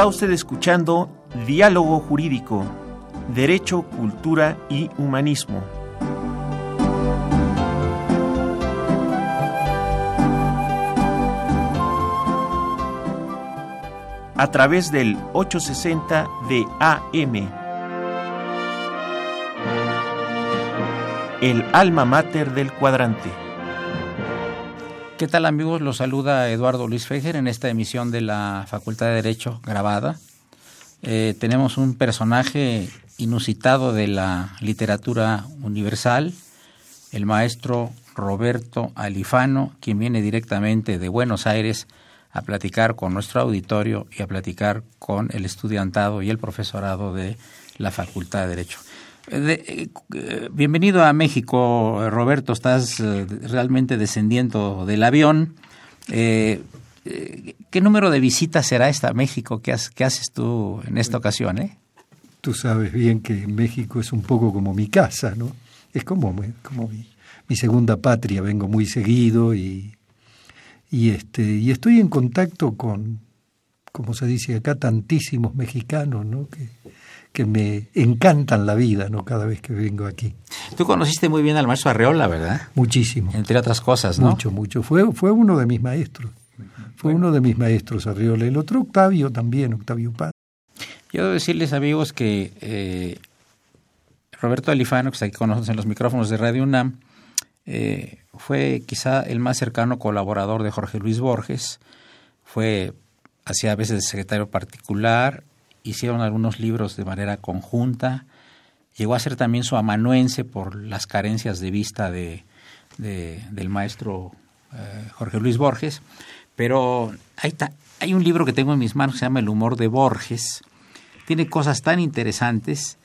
Está usted escuchando Diálogo Jurídico, Derecho, Cultura y Humanismo. A través del 860 de AM. El alma mater del cuadrante. ¿Qué tal amigos? Los saluda Eduardo Luis Fejer en esta emisión de la Facultad de Derecho grabada. Eh, tenemos un personaje inusitado de la literatura universal, el maestro Roberto Alifano, quien viene directamente de Buenos Aires a platicar con nuestro auditorio y a platicar con el estudiantado y el profesorado de la Facultad de Derecho. Eh, bienvenido a México, Roberto. Estás eh, realmente descendiendo del avión. Eh, ¿Qué número de visitas será esta a México? ¿Qué, haces tú en esta ocasión? Tú sabes bien que México es un poco como mi casa, ¿no? Es como, como mi, segunda patria. Vengo muy seguido y, y, este, y estoy en contacto con, como se dice acá, tantísimos mexicanos, ¿no? Que, que me encantan la vida, ¿no? Cada vez que vengo aquí. Tú conociste muy bien al maestro Arreola, ¿verdad? Muchísimo. Entre otras cosas, ¿no? Mucho, mucho. Fue, fue uno de mis maestros. Fue uno de mis maestros Arreola. El otro Octavio también, Octavio Paz. Yo debo decirles, amigos, que eh, Roberto Alifano, que está aquí con nosotros en los micrófonos de Radio UNAM, eh, fue quizá el más cercano colaborador de Jorge Luis Borges. Fue, hacía a veces secretario particular, hicieron algunos libros de manera conjunta, llegó a ser también su amanuense por las carencias de vista de, del maestro eh, Jorge Luis Borges, pero hay, hay un libro que tengo en mis manos que se llama El humor de Borges, tiene cosas tan interesantes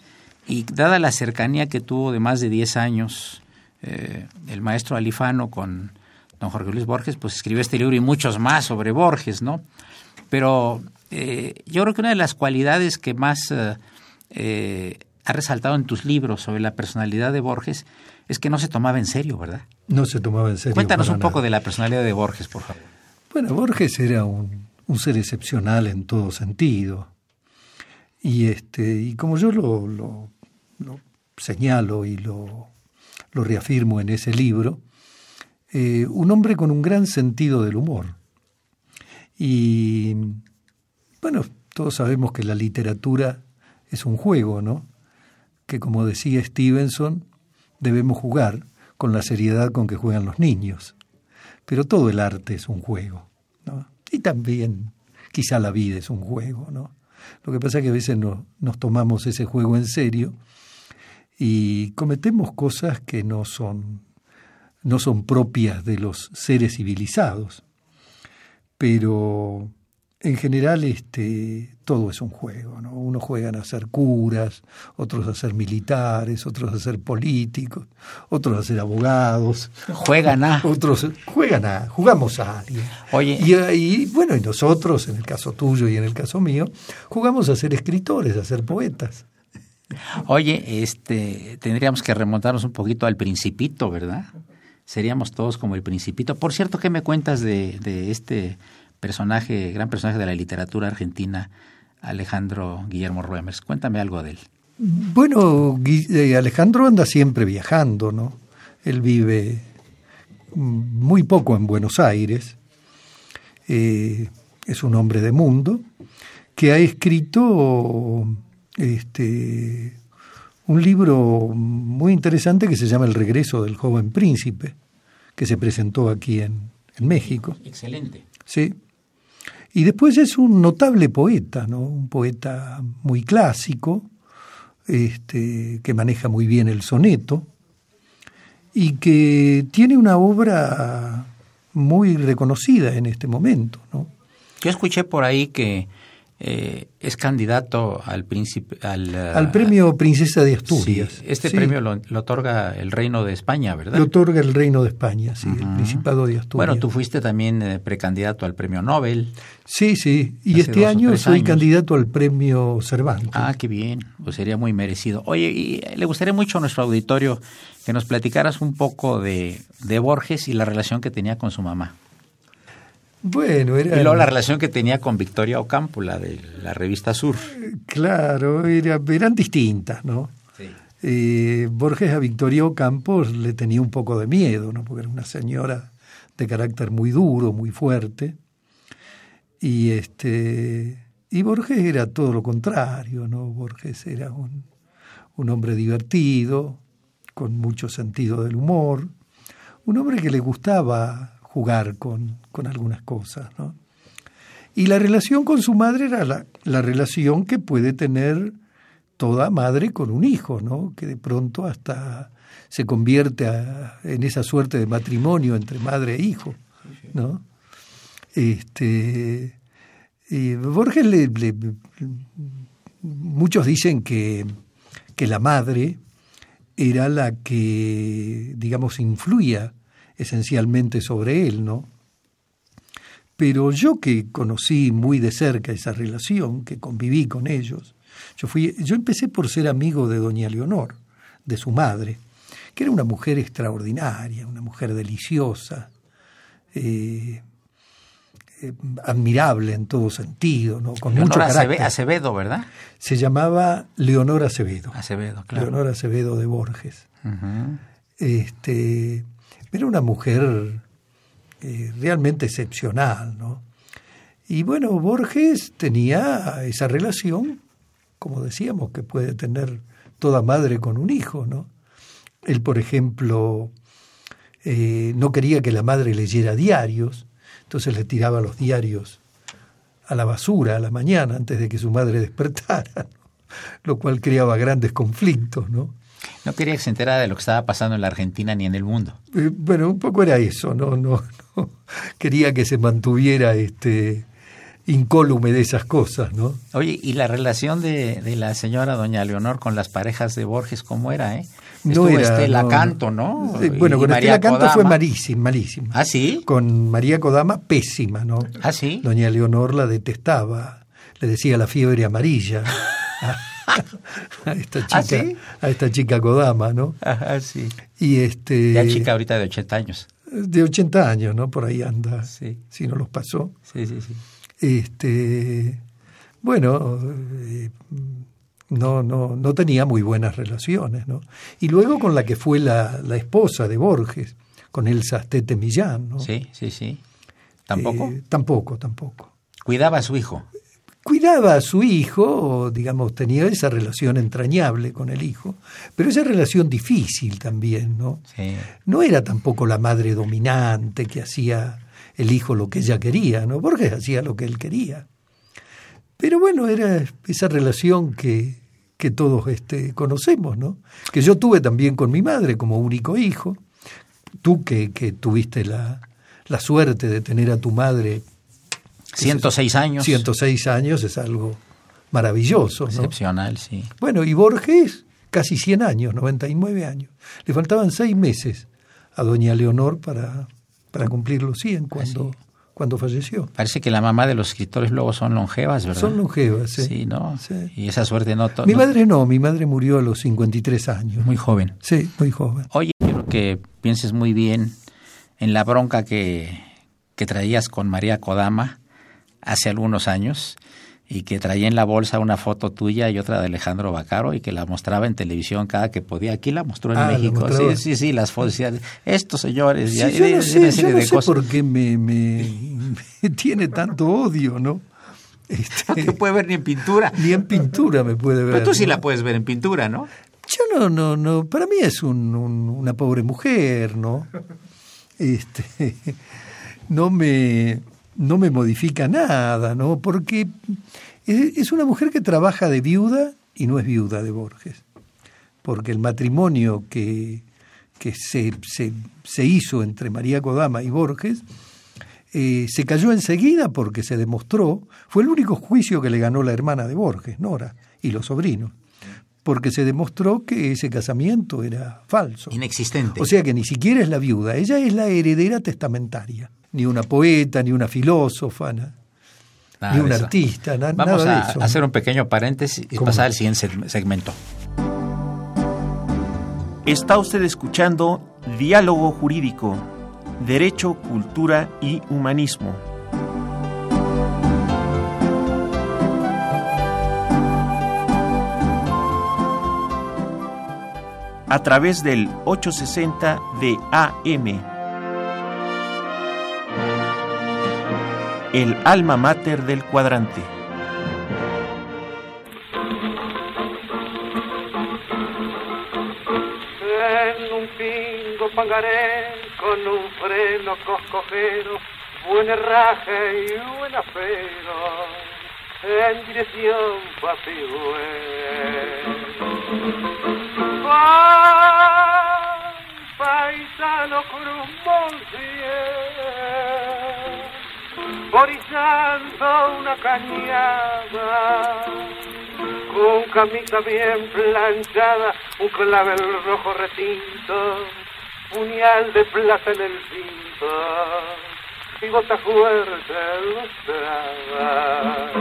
y dada la cercanía que tuvo de más de 10 años eh, el maestro Alifano con don Jorge Luis Borges, pues escribió este libro y muchos más sobre Borges, ¿no? Pero eh, yo creo que una de las cualidades que más eh, eh, ha resaltado en tus libros sobre la personalidad de Borges es que no se tomaba en serio, ¿verdad? No se tomaba en serio. Cuéntanos un poco de la personalidad de Borges, por favor. Bueno, Borges era un, ser excepcional en todo sentido. Y, este, y como yo lo, lo, señalo y lo, lo, reafirmo en ese libro, un hombre con un gran sentido del humor. Y bueno, todos sabemos que la literatura es un juego, ¿no? Que como decía Stevenson, debemos jugar con la seriedad con que juegan los niños. Pero todo el arte es un juego, ¿no? Y también quizá la vida es un juego, ¿no? Lo que pasa es que a veces no, nos tomamos ese juego en serio y cometemos cosas que no son, no son propias de los seres civilizados. Pero en general este, todo es un juego. ¿no? Unos juegan a ser curas, otros a ser militares, otros a ser políticos, otros a ser abogados. Juegan a. Otros juegan a, jugamos a alguien. Oye. Y, y, bueno, y nosotros, en el caso tuyo y en el caso mío, jugamos a ser escritores, a ser poetas. Oye, este, tendríamos que remontarnos un poquito al principito, ¿verdad? Seríamos todos como el principito. Por cierto, ¿qué me cuentas de, este personaje, gran personaje de la literatura argentina, Alejandro Guillermo Ruemers. Cuéntame algo de él. Bueno, eh, Alejandro anda siempre viajando, ¿no? Él vive muy poco en Buenos Aires. Eh, es un hombre de mundo que ha escrito este, un libro muy interesante que se llama El regreso del joven príncipe, que se presentó aquí en, en México. Excelente. Sí. Y después es un notable poeta, ¿no? un poeta muy clásico, este, que maneja muy bien el soneto y que tiene una obra muy reconocida en este momento. ¿no? Yo escuché por ahí que eh, es candidato al príncipe al, al premio Princesa de Asturias. Sí, este sí. premio lo, lo, otorga el Reino de España, ¿verdad? Lo otorga el Reino de España, sí, uh -huh. el Principado de Asturias. Bueno, tú fuiste también eh, precandidato al premio Nobel. Sí, sí, y este año soy años. candidato al premio Cervantes. Ah, qué bien, pues sería muy merecido. Oye, y le gustaría mucho a nuestro auditorio que nos platicaras un poco de, de Borges y la relación que tenía con su mamá. Bueno, era... Y luego la relación que tenía con Victoria Ocampo, la de la revista Sur. Claro, era, eran distintas, ¿no? Sí. Eh, Borges a Victoria Ocampo le tenía un poco de miedo, ¿no? Porque era una señora de carácter muy duro, muy fuerte. Y este y Borges era todo lo contrario, ¿no? Borges era un, un hombre divertido, con mucho sentido del humor, un hombre que le gustaba jugar con, con algunas cosas. ¿no? Y la relación con su madre era la, la, relación que puede tener toda madre con un hijo, ¿no? que de pronto hasta se convierte a, en esa suerte de matrimonio entre madre e hijo. ¿no? Este, Borges le, muchos dicen que, que la madre era la que, digamos, influía esencialmente sobre él, ¿no? Pero yo que conocí muy de cerca esa relación, que conviví con ellos, yo fui, yo empecé por ser amigo de doña Leonor, de su madre, que era una mujer extraordinaria, una mujer deliciosa, eh, eh, admirable en todo sentido, ¿no? Con Leonor mucho carácter. Acevedo, ¿verdad? Se llamaba Leonor Acevedo. Acevedo, claro. Leonor Acevedo de Borges. Uh -huh. Este era una mujer realmente excepcional, ¿no? Y bueno, Borges tenía esa relación, como decíamos, que puede tener toda madre con un hijo, ¿no? Él, por ejemplo, eh, no quería que la madre leyera diarios, entonces le tiraba los diarios a la basura a la mañana antes de que su madre despertara, lo cual creaba grandes conflictos, ¿no? No quería que se enterara de lo que estaba pasando en la Argentina ni en el mundo. Eh, bueno, un poco era eso, no, no, no. Quería que se mantuviera este incólume de esas cosas, ¿no? Oye, ¿y la relación de, de la señora doña Leonor con las parejas de Borges cómo era, eh? No Estuvo era, Estela no, Canto, ¿no? Eh, bueno, Y con María Estela Canto Kodama. fue malísima, malísima. ¿Ah, sí? Con María Kodama, pésima, ¿no? ¿Ah, sí? Doña Leonor la detestaba, le decía la fiebre amarilla. a esta chica, ¿Ah, sí? a esta chica Kodama, ¿no? Ajá, sí. Y este Ya chica ahorita de 80 años. de 80 años, ¿no? Por ahí anda, Sí. si no los pasó. Sí, sí, sí. Este, bueno, eh, no, no, no tenía muy buenas relaciones, ¿no? Y luego con la que fue la, la esposa de Borges, con Elsa Stete Millán, ¿no? Sí, sí, sí. ¿Tampoco? Eh, tampoco, tampoco. Cuidaba a su hijo. Cuidaba a su hijo, digamos, tenía esa relación entrañable con el hijo, pero esa relación difícil también, ¿no? Sí. No era tampoco la madre dominante que hacía el hijo lo que ella quería, ¿no? Borges hacía lo que él quería. Pero bueno, era esa relación que, que todos este, conocemos, ¿no? Que yo tuve también con mi madre como único hijo. Tú que, que tuviste la, la suerte de tener a tu madre 106 años. 106 años es algo maravilloso. ¿no? Excepcional, sí. Bueno, y Borges, casi 100 años, 99 años. Le faltaban seis meses a doña Leonor para, para cumplir los 100 cuando, cuando falleció. Parece que la mamá de los escritores luego son longevas, ¿verdad? Son longevas, sí. Sí, ¿no? Sí. Y esa suerte no... Mi no- madre no, mi madre murió a los 53 años. Muy joven. Sí, muy joven. Oye, quiero que pienses muy bien en la bronca que, que traías con María Kodama hace algunos años y que traía en la bolsa una foto tuya y otra de Alejandro Bacaro y que la mostraba en televisión cada que podía. Aquí la mostró en Ah, México. Sí, sí, sí, las fotos. Estos señores. Sí, ya- yo no una sé, serie yo no de sé cosas. por qué me, me- me tiene tanto odio, ¿no? Este, No te puede ver ni en pintura. ni en pintura me puede ver. Pero tú sí ¿no? la puedes ver en pintura, ¿no? Yo no, no, no, para mí es un- un- una pobre mujer, ¿no? Este, no me, no me modifica nada, ¿no? Porque es, una mujer que trabaja de viuda y no es viuda de Borges. Porque el matrimonio que, que se, se, se hizo entre María Kodama y Borges eh, se cayó enseguida porque se demostró, fue el único juicio que le ganó la hermana de Borges, Nora, y los sobrinos, porque se demostró que ese casamiento era falso. Inexistente. O sea que ni siquiera es la viuda, ella es la heredera testamentaria, ni una poeta, ni una filósofa, Nada ni de un eso. artista, na- Vamos nada a de eso. hacer un pequeño paréntesis y ¿Cómo pasar al siguiente seg- segmento. Está usted escuchando Diálogo Jurídico, Derecho, Cultura y Humanismo. A través del 860 de AM. El alma mater del cuadrante. En un pingo pangaré con un freno coscojero, buen herraje y buen afero, en dirección papigüe. Ay, paisano cruz orizando una cañada con camisa bien planchada, un clavel rojo retinto, puñal de plata en el cinto y bota fuerte lustrada.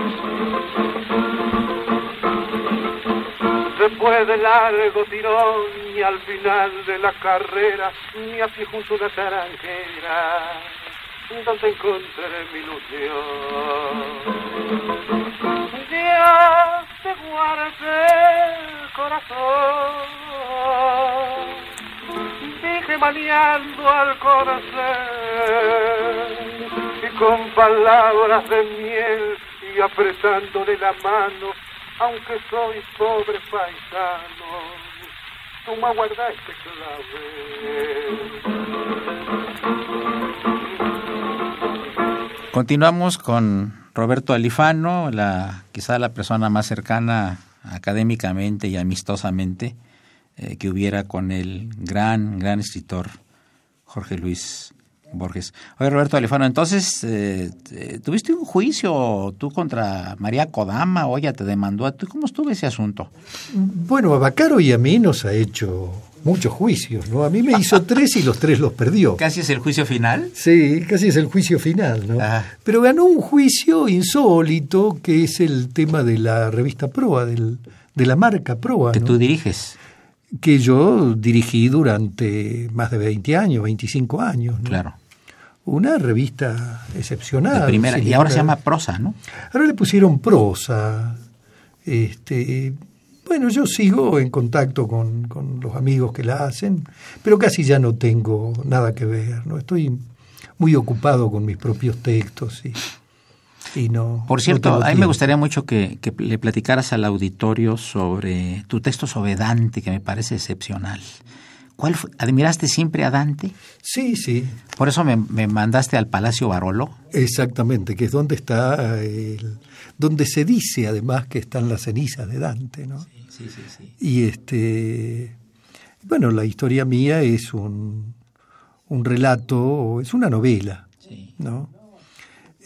Después de largo tirón y al final de la carrera, me así junto una taranquera, donde encontré mi ilusión. Dios te guarde el corazón. Dije maniando al corazón y con palabras de miel y apretándole la mano, aunque soy pobre paisano, tú me guardaste clave. Continuamos con Roberto Alifano, la, quizá la persona más cercana académicamente y amistosamente eh, que hubiera con el gran, gran escritor Jorge Luis Borges. Oye, Roberto Alifano, entonces, eh, ¿tuviste un juicio tú contra María Kodama? Oye, te demandó a tú. ¿Cómo estuvo ese asunto? Bueno, a Bacaro y a mí nos ha hecho muchos juicios, ¿no? A mí me hizo tres y los tres los perdió. ¿Casi es el juicio final? Sí, casi es el juicio final, ¿no? Ah. Pero ganó un juicio insólito que es el tema de la revista Proa, del, de la marca Proa, Que ¿no? tú diriges. que yo dirigí durante más de 20 años, 25 años. ¿no? Claro. Una revista excepcional. De primera. Y ahora se llama prosa, ¿no? Ahora le pusieron prosa. Este, bueno, yo sigo en contacto con, con los amigos que la hacen, pero casi ya no tengo nada que ver. ¿no? Estoy muy ocupado con mis propios textos y, y no. Por no cierto, tengo a mí me gustaría mucho que, que le platicaras al auditorio sobre tu texto sobre Dante, que me parece excepcional. ¿Cuál fue? ¿Admiraste siempre a Dante? Sí, sí, Por eso me, me mandaste al Palacio Barolo. exactamente, que es donde está el, donde se dice además que están las cenizas de Dante, ¿no? Sí, sí, sí. Y este, bueno, la historia mía es un, un relato, es una novela, Sí. ¿no?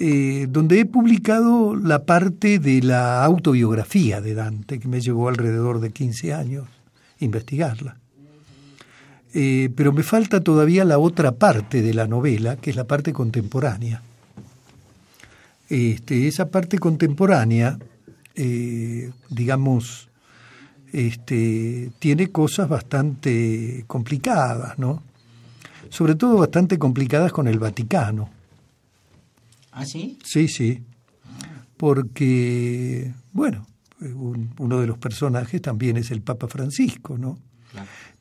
eh, donde he publicado la parte de la autobiografía de Dante, que me llevó alrededor de 15 años investigarla. Eh, pero me falta todavía la otra parte de la novela, que es la parte contemporánea. Este, esa parte contemporánea, eh, digamos, este, tiene cosas bastante complicadas, ¿no? Sobre todo bastante complicadas con el Vaticano. ¿Ah, sí? Sí, sí. Porque, bueno, uno de los personajes también es el Papa Francisco, ¿no?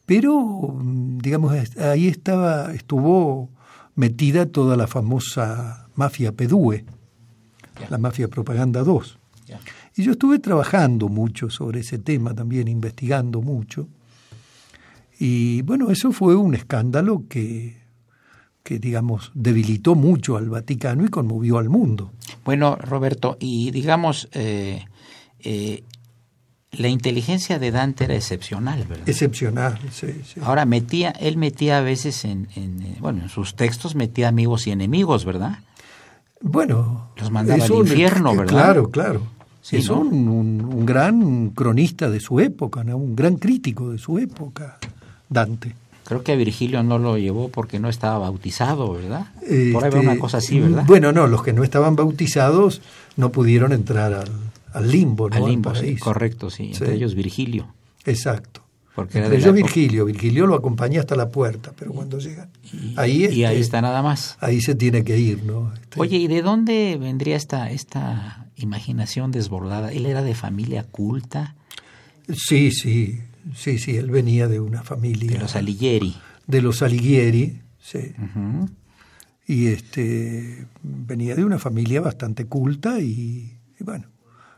Pero, digamos, ahí estaba, estuvo metida toda la famosa mafia Pedúe, la mafia Propaganda 2. Y yo estuve trabajando mucho sobre ese tema también, investigando mucho. Y bueno, eso fue un escándalo que, que, digamos, debilitó mucho al Vaticano y conmovió al mundo. Bueno, Roberto, y digamos, eh, eh, la inteligencia de Dante era excepcional, ¿verdad? Excepcional, sí, sí. Ahora metía, él metía a veces en, en, bueno, en sus textos metía amigos y enemigos, ¿verdad? Bueno, los mandaba al infierno, ¿verdad? Claro, claro. Sí, es un, un, gran cronista de su época, ¿no? un gran crítico de su época, Dante. Creo que Virgilio no lo llevó porque no estaba bautizado, ¿verdad? Por ahí va una cosa así, ¿verdad? Bueno, no, los que no estaban bautizados no pudieron entrar al, al limbo, ¿no? Al limbo, sí, correcto, sí. Entre ellos Virgilio. Exacto. Porque Entre ellos Virgilio. Virgilio lo acompaña hasta la puerta, pero cuando llega... ahí, y ahí está nada más. Ahí se tiene que ir, ¿no? Este, Oye, ¿y de dónde vendría esta, esta imaginación desbordada? ¿Él era de familia culta? Sí, sí, sí, sí, él venía de una familia... De los Alighieri. De los Alighieri, sí. Y este venía de una familia bastante culta y, y bueno,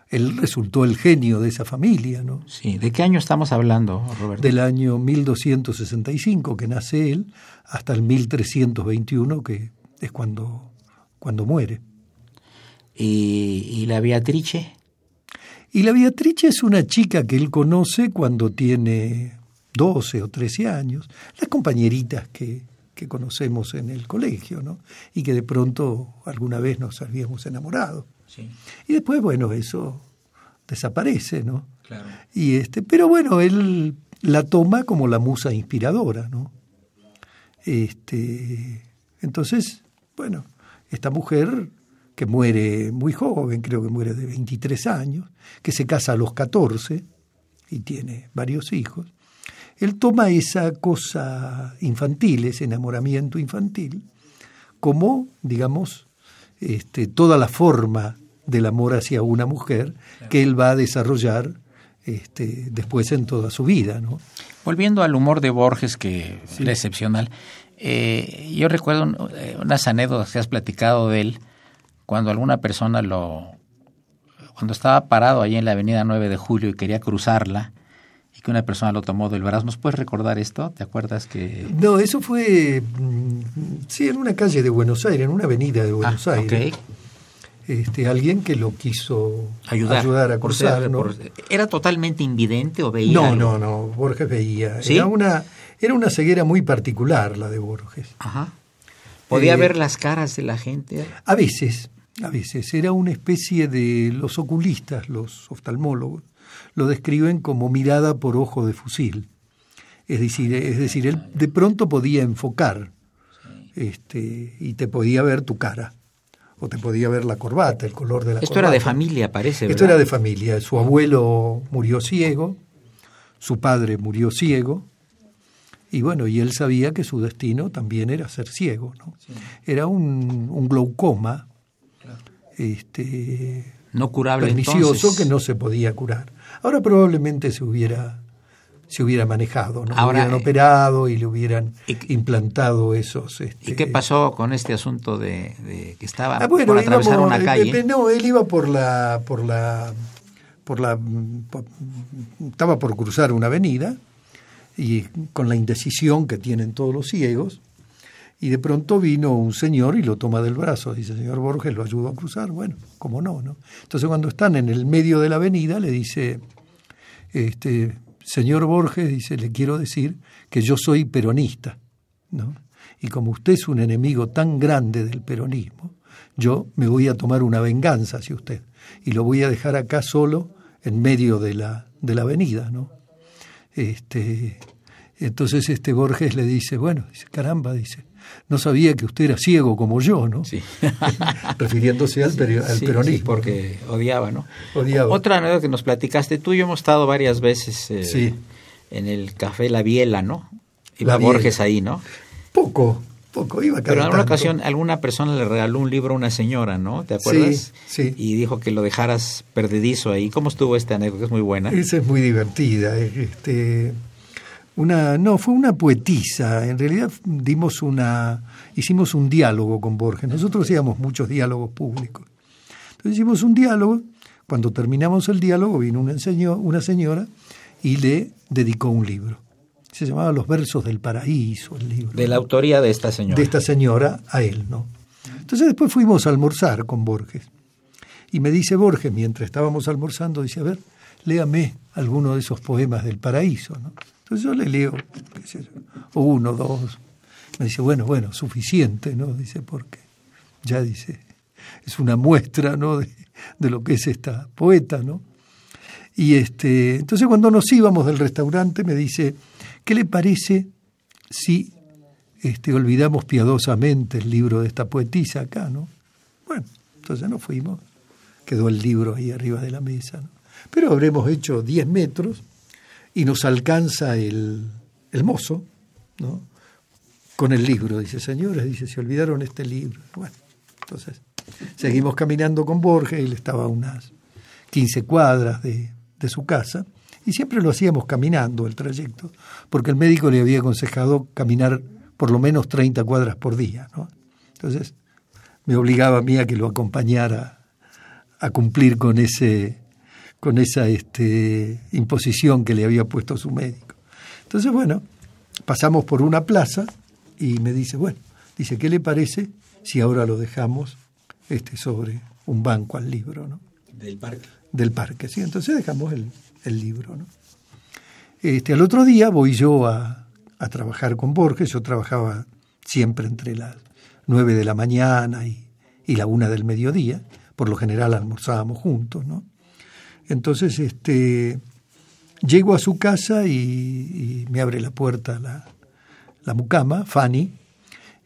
él resultó el genio de esa familia, ¿no? Sí, ¿de qué año estamos hablando, Roberto? Del año 1265 que nace él hasta el 1321 que es cuando, cuando muere. ¿Y, ¿Y, la Beatrice? Y la Beatrice es una chica que él conoce cuando tiene 12 o 13 años, las compañeritas que, que conocemos en el colegio, ¿no? Y que de pronto alguna vez nos habíamos enamorado. Sí. Y después, bueno, eso desaparece, ¿no? Claro. Y este, pero bueno, él la toma como la musa inspiradora, ¿no? Este, entonces, bueno, esta mujer que muere muy joven, creo que muere de 23 años, que se casa a los 14 y tiene varios hijos, él toma esa cosa infantil, ese enamoramiento infantil, como, digamos, este, toda la forma del amor hacia una mujer que él va a desarrollar este, después en toda su vida. ¿no? Volviendo al humor de Borges, que sí. era excepcional, eh, yo recuerdo un, unas anécdotas que has platicado de él cuando alguna persona lo... cuando estaba parado allí en la avenida 9 de Julio y quería cruzarla, y que una persona lo tomó del brazo. ¿Nos puedes recordar esto? ¿Te acuerdas que...? No, eso fue, sí, en una calle de Buenos Aires, en una avenida de Buenos ah, Aires. Okay. Este, alguien que lo quiso ayudar, ayudar a cruzar. ¿Era totalmente invidente o veía? No, algo? no, no, Borges veía. ¿Sí? Era, una, era una ceguera muy particular la de Borges. Ajá. ¿Podía eh, ver las caras de la gente? A veces, a veces. Era una especie de los oculistas, los oftalmólogos, lo describen como mirada por ojo de fusil. Es decir, es decir él de pronto podía enfocar este, y te podía ver tu cara o te podía ver la corbata, el color de la Esto corbata. era de familia, parece. ¿verdad? Esto era de familia. Su abuelo murió ciego, su padre murió ciego, y bueno, y él sabía que su destino también era ser ciego. ¿no? Sí. Era un, un glaucoma. Este, No curable pernicioso entonces. que no se podía curar. Ahora probablemente se hubiera se hubiera manejado, ¿no? Ahora, hubieran eh, operado y le hubieran y- implantado esos. Este, ¿Y qué pasó con este asunto de, de que estaba Ah, bueno, por atravesar íbamos- una eh, calle? eh, no, él iba por la, por la, por la, por- estaba por cruzar una avenida y con la indecisión que tienen todos los ciegos y de pronto vino un señor y lo toma del brazo, dice señor Borges, lo ayudo a cruzar, bueno, cómo no, ¿no? Entonces cuando están en el medio de la avenida le dice, este, señor Borges, dice, le quiero decir que yo soy peronista, ¿no? Y como usted es un enemigo tan grande del peronismo, yo me voy a tomar una venganza hacia usted y lo voy a dejar acá solo en medio de la, de la avenida, ¿no? Este, entonces este Borges le dice, bueno, dice, caramba, dice, no sabía que usted era ciego como yo, ¿no? Sí. Refiriéndose al, Sí, peronismo. sí, porque odiaba, ¿no? Odiaba. Otra anécdota que nos platicaste, tú y yo hemos estado varias veces eh, Sí. en el café La Biela, ¿no? Iba La Biela. Borges ahí, ¿no? Poco, poco, iba Pero en alguna tanto. ocasión alguna persona le regaló un libro a una señora, ¿no? ¿Te acuerdas? Sí, sí. Y dijo que lo dejaras perdidizo ahí. ¿Cómo estuvo esta anécdota? Es muy buena. Esa es muy divertida. Este, una, no, fue una poetisa. En realidad dimos una, hicimos un diálogo con Borges. Nosotros hacíamos muchos diálogos públicos. Entonces hicimos un diálogo. Cuando terminamos el diálogo vino una, una señora y le dedicó un libro. Se llamaba Los versos del paraíso, el libro. De la autoría de esta señora. de esta señora a él, ¿no? Entonces después fuimos a almorzar con Borges. Y me dice Borges, mientras estábamos almorzando, dice, a ver, léame alguno de esos poemas del paraíso, ¿no? Entonces yo le leo, qué uno, dos. Me dice, bueno, bueno, suficiente, ¿no? Dice, porque ya dice, es una muestra, ¿no? De, de lo que es esta poeta, ¿no? Y este, entonces cuando nos íbamos del restaurante me dice, ¿qué le parece si este, olvidamos piadosamente el libro de esta poetisa acá, ¿no? Bueno, entonces nos fuimos, quedó el libro ahí arriba de la mesa, ¿no? Pero habremos hecho 10 metros y nos alcanza el, el mozo, ¿no? Con el libro, dice, señores, dice, se olvidaron este libro. Bueno, entonces seguimos caminando con Borges, él estaba a unas 15 cuadras de, de su casa, y siempre lo hacíamos caminando el trayecto, porque el médico le había aconsejado caminar por lo menos 30 cuadras por día. ¿no? Entonces me obligaba a mí a que lo acompañara a cumplir con ese con esa este, imposición que le había puesto su médico. Entonces, bueno, pasamos por una plaza y me dice, bueno, dice, ¿qué le parece si ahora lo dejamos este, sobre un banco al libro, ¿no? Del parque. del parque. ¿sí? Entonces dejamos el, el libro. ¿no? Este, al otro día voy yo a, a trabajar con Borges. Yo trabajaba siempre entre las nueve de la mañana y, y la una del mediodía. Por lo general almorzábamos juntos. ¿no? Entonces este, llego a su casa y, me abre la puerta la, la mucama, Fanny,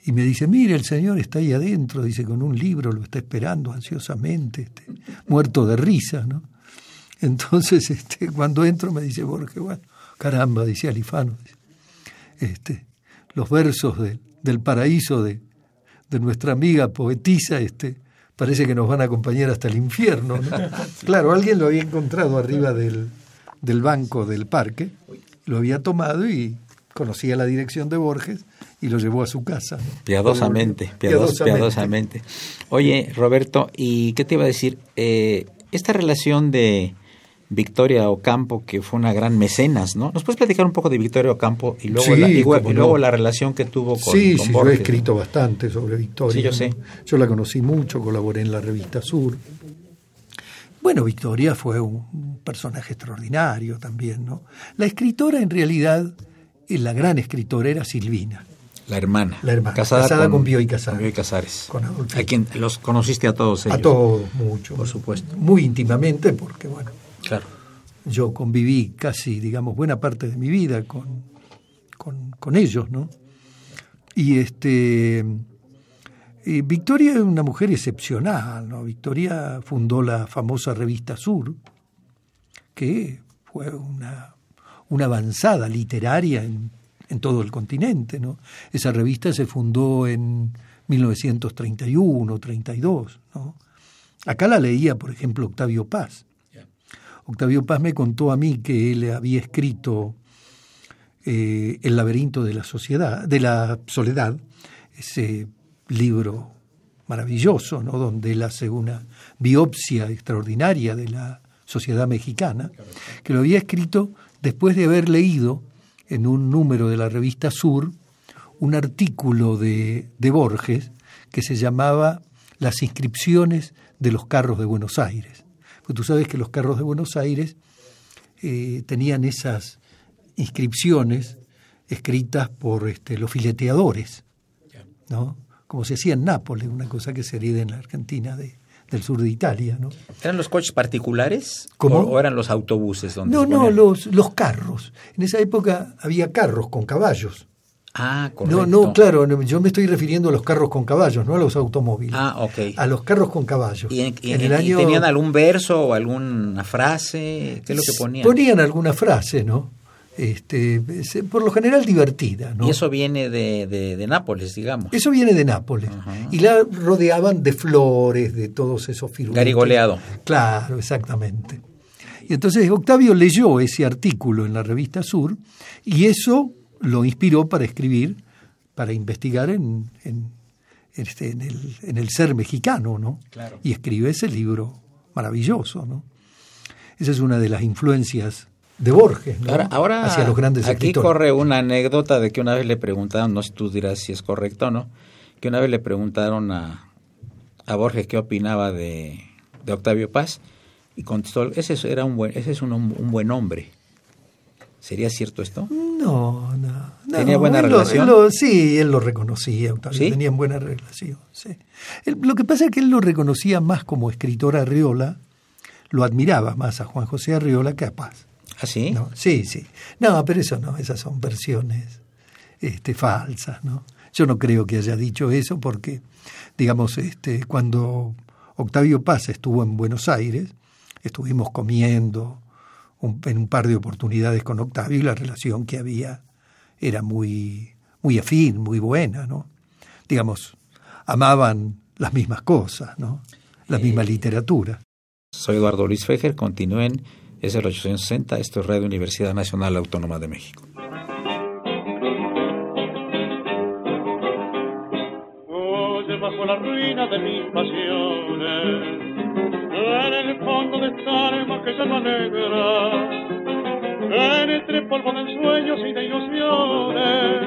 y me dice, mire, el señor está ahí adentro, dice, con un libro, lo está esperando ansiosamente, este, muerto de risa, ¿no? Entonces, este, cuando entro me dice Borges, bueno, caramba, dice Alifano, este, los versos de- del paraíso de, de nuestra amiga poetisa, este, parece que nos van a acompañar hasta el infierno, ¿no? Claro, alguien lo había encontrado arriba del, del banco del parque, lo había tomado y conocía la dirección de Borges y lo llevó a su casa. ¿no? Piadosamente, piados- piadosamente. Oye, Roberto, ¿y qué te iba a decir? Eh, esta relación de Victoria Ocampo, que fue una gran mecenas, ¿no? ¿Nos puedes platicar un poco de Victoria Ocampo y luego, Sí, la, y, y luego no. la relación que tuvo con, sí, con sí, yo he Borges? escrito bastante sobre Victoria. Sí, yo sé. Yo la conocí mucho, colaboré en la revista Sur. Bueno, Victoria fue un personaje extraordinario también, ¿no? La escritora en realidad, eh, la gran escritora era Silvina. La hermana. La hermana, Casada, casada con, con Bioy Casares. con Casares. Con Adolfo. A quien los conociste a todos ellos. A todos, mucho. Por supuesto. Muy íntimamente, porque bueno, Claro. yo conviví casi, digamos, buena parte de mi vida con, con, ellos, ¿no? Y este y Victoria es una mujer excepcional, ¿no? Victoria fundó la famosa revista Sur, que fue una, una avanzada literaria en, en todo el continente, ¿no? Esa revista se fundó en 1931, 32, ¿no? Acá la leía, por ejemplo, Octavio Paz. Octavio Paz me contó a mí que él había escrito eh, El laberinto de la sociedad, de la soledad, ese libro maravilloso, ¿no? donde él hace una biopsia extraordinaria de la sociedad mexicana, que lo había escrito después de haber leído en un número de la revista Sur un artículo de, de Borges que se llamaba Las inscripciones de los carros de Buenos Aires. Pues tú sabes que los carros de Buenos Aires eh, tenían esas inscripciones escritas por este, los fileteadores, ¿no? como se hacía en Nápoles, una cosa que se herida en la Argentina de, del sur de Italia, ¿no? ¿Eran los coches particulares ¿Cómo? O, o eran los autobuses? Donde No, no, los, los carros. En esa época había carros con caballos. Ah, correcto. No, no, claro, yo me estoy refiriendo a los carros con caballos, no a los automóviles. Ah, ok. A los carros con caballos. ¿Y, en- el y año tenían algún verso o alguna frase? ¿Qué es lo que ponían? Ponían alguna frase, ¿no? Este, por lo general divertida, ¿no? Y eso viene de, de, de Nápoles, digamos. Eso viene de Nápoles. Y la rodeaban de flores, de todos esos firulitos. Garigoleado. Claro, exactamente. Y entonces Octavio leyó ese artículo en la revista Sur y eso lo inspiró para escribir, para investigar en, en, este, en, el, en el ser mexicano, ¿no? Claro. Y escribe ese libro maravilloso, ¿no? Esa es una de las influencias de Borges, ¿no? Ahora, ahora hacia los grandes aquí escritores. corre una anécdota de que una vez le preguntaron, no sé tú dirás si es correcto o no, que una vez le preguntaron a, a Borges qué opinaba de, de Octavio Paz y contestó, ese es, era un buen, ese es un, un buen hombre. ¿Sería cierto esto? No, no. no, ¿Tenía buena él lo- relación? él lo- sí, él lo reconocía, Octavio, ¿Sí? tenían buena relación. sí. Él- lo que pasa es que él lo reconocía más como escritor Arriola, lo admiraba más a Juan José Arriola que a Paz. ¿Ah, sí? No, sí, sí. No, pero eso no, esas son versiones este, falsas, ¿no? Yo no creo que haya dicho eso porque, digamos, este, cuando Octavio Paz estuvo en Buenos Aires, estuvimos comiendo un- en un par de oportunidades con Octavio y la relación que había era muy, muy afín, muy buena, ¿no? Digamos, amaban las mismas cosas, ¿no? La misma literatura. Soy Eduardo Luis Fejer, continúen, es el 860, esto es Radio Universidad Nacional Autónoma de México. Oye, bajo la ruina de mis pasiones, esta alma que llama negra, entre polvo de sueños y de ilusiones,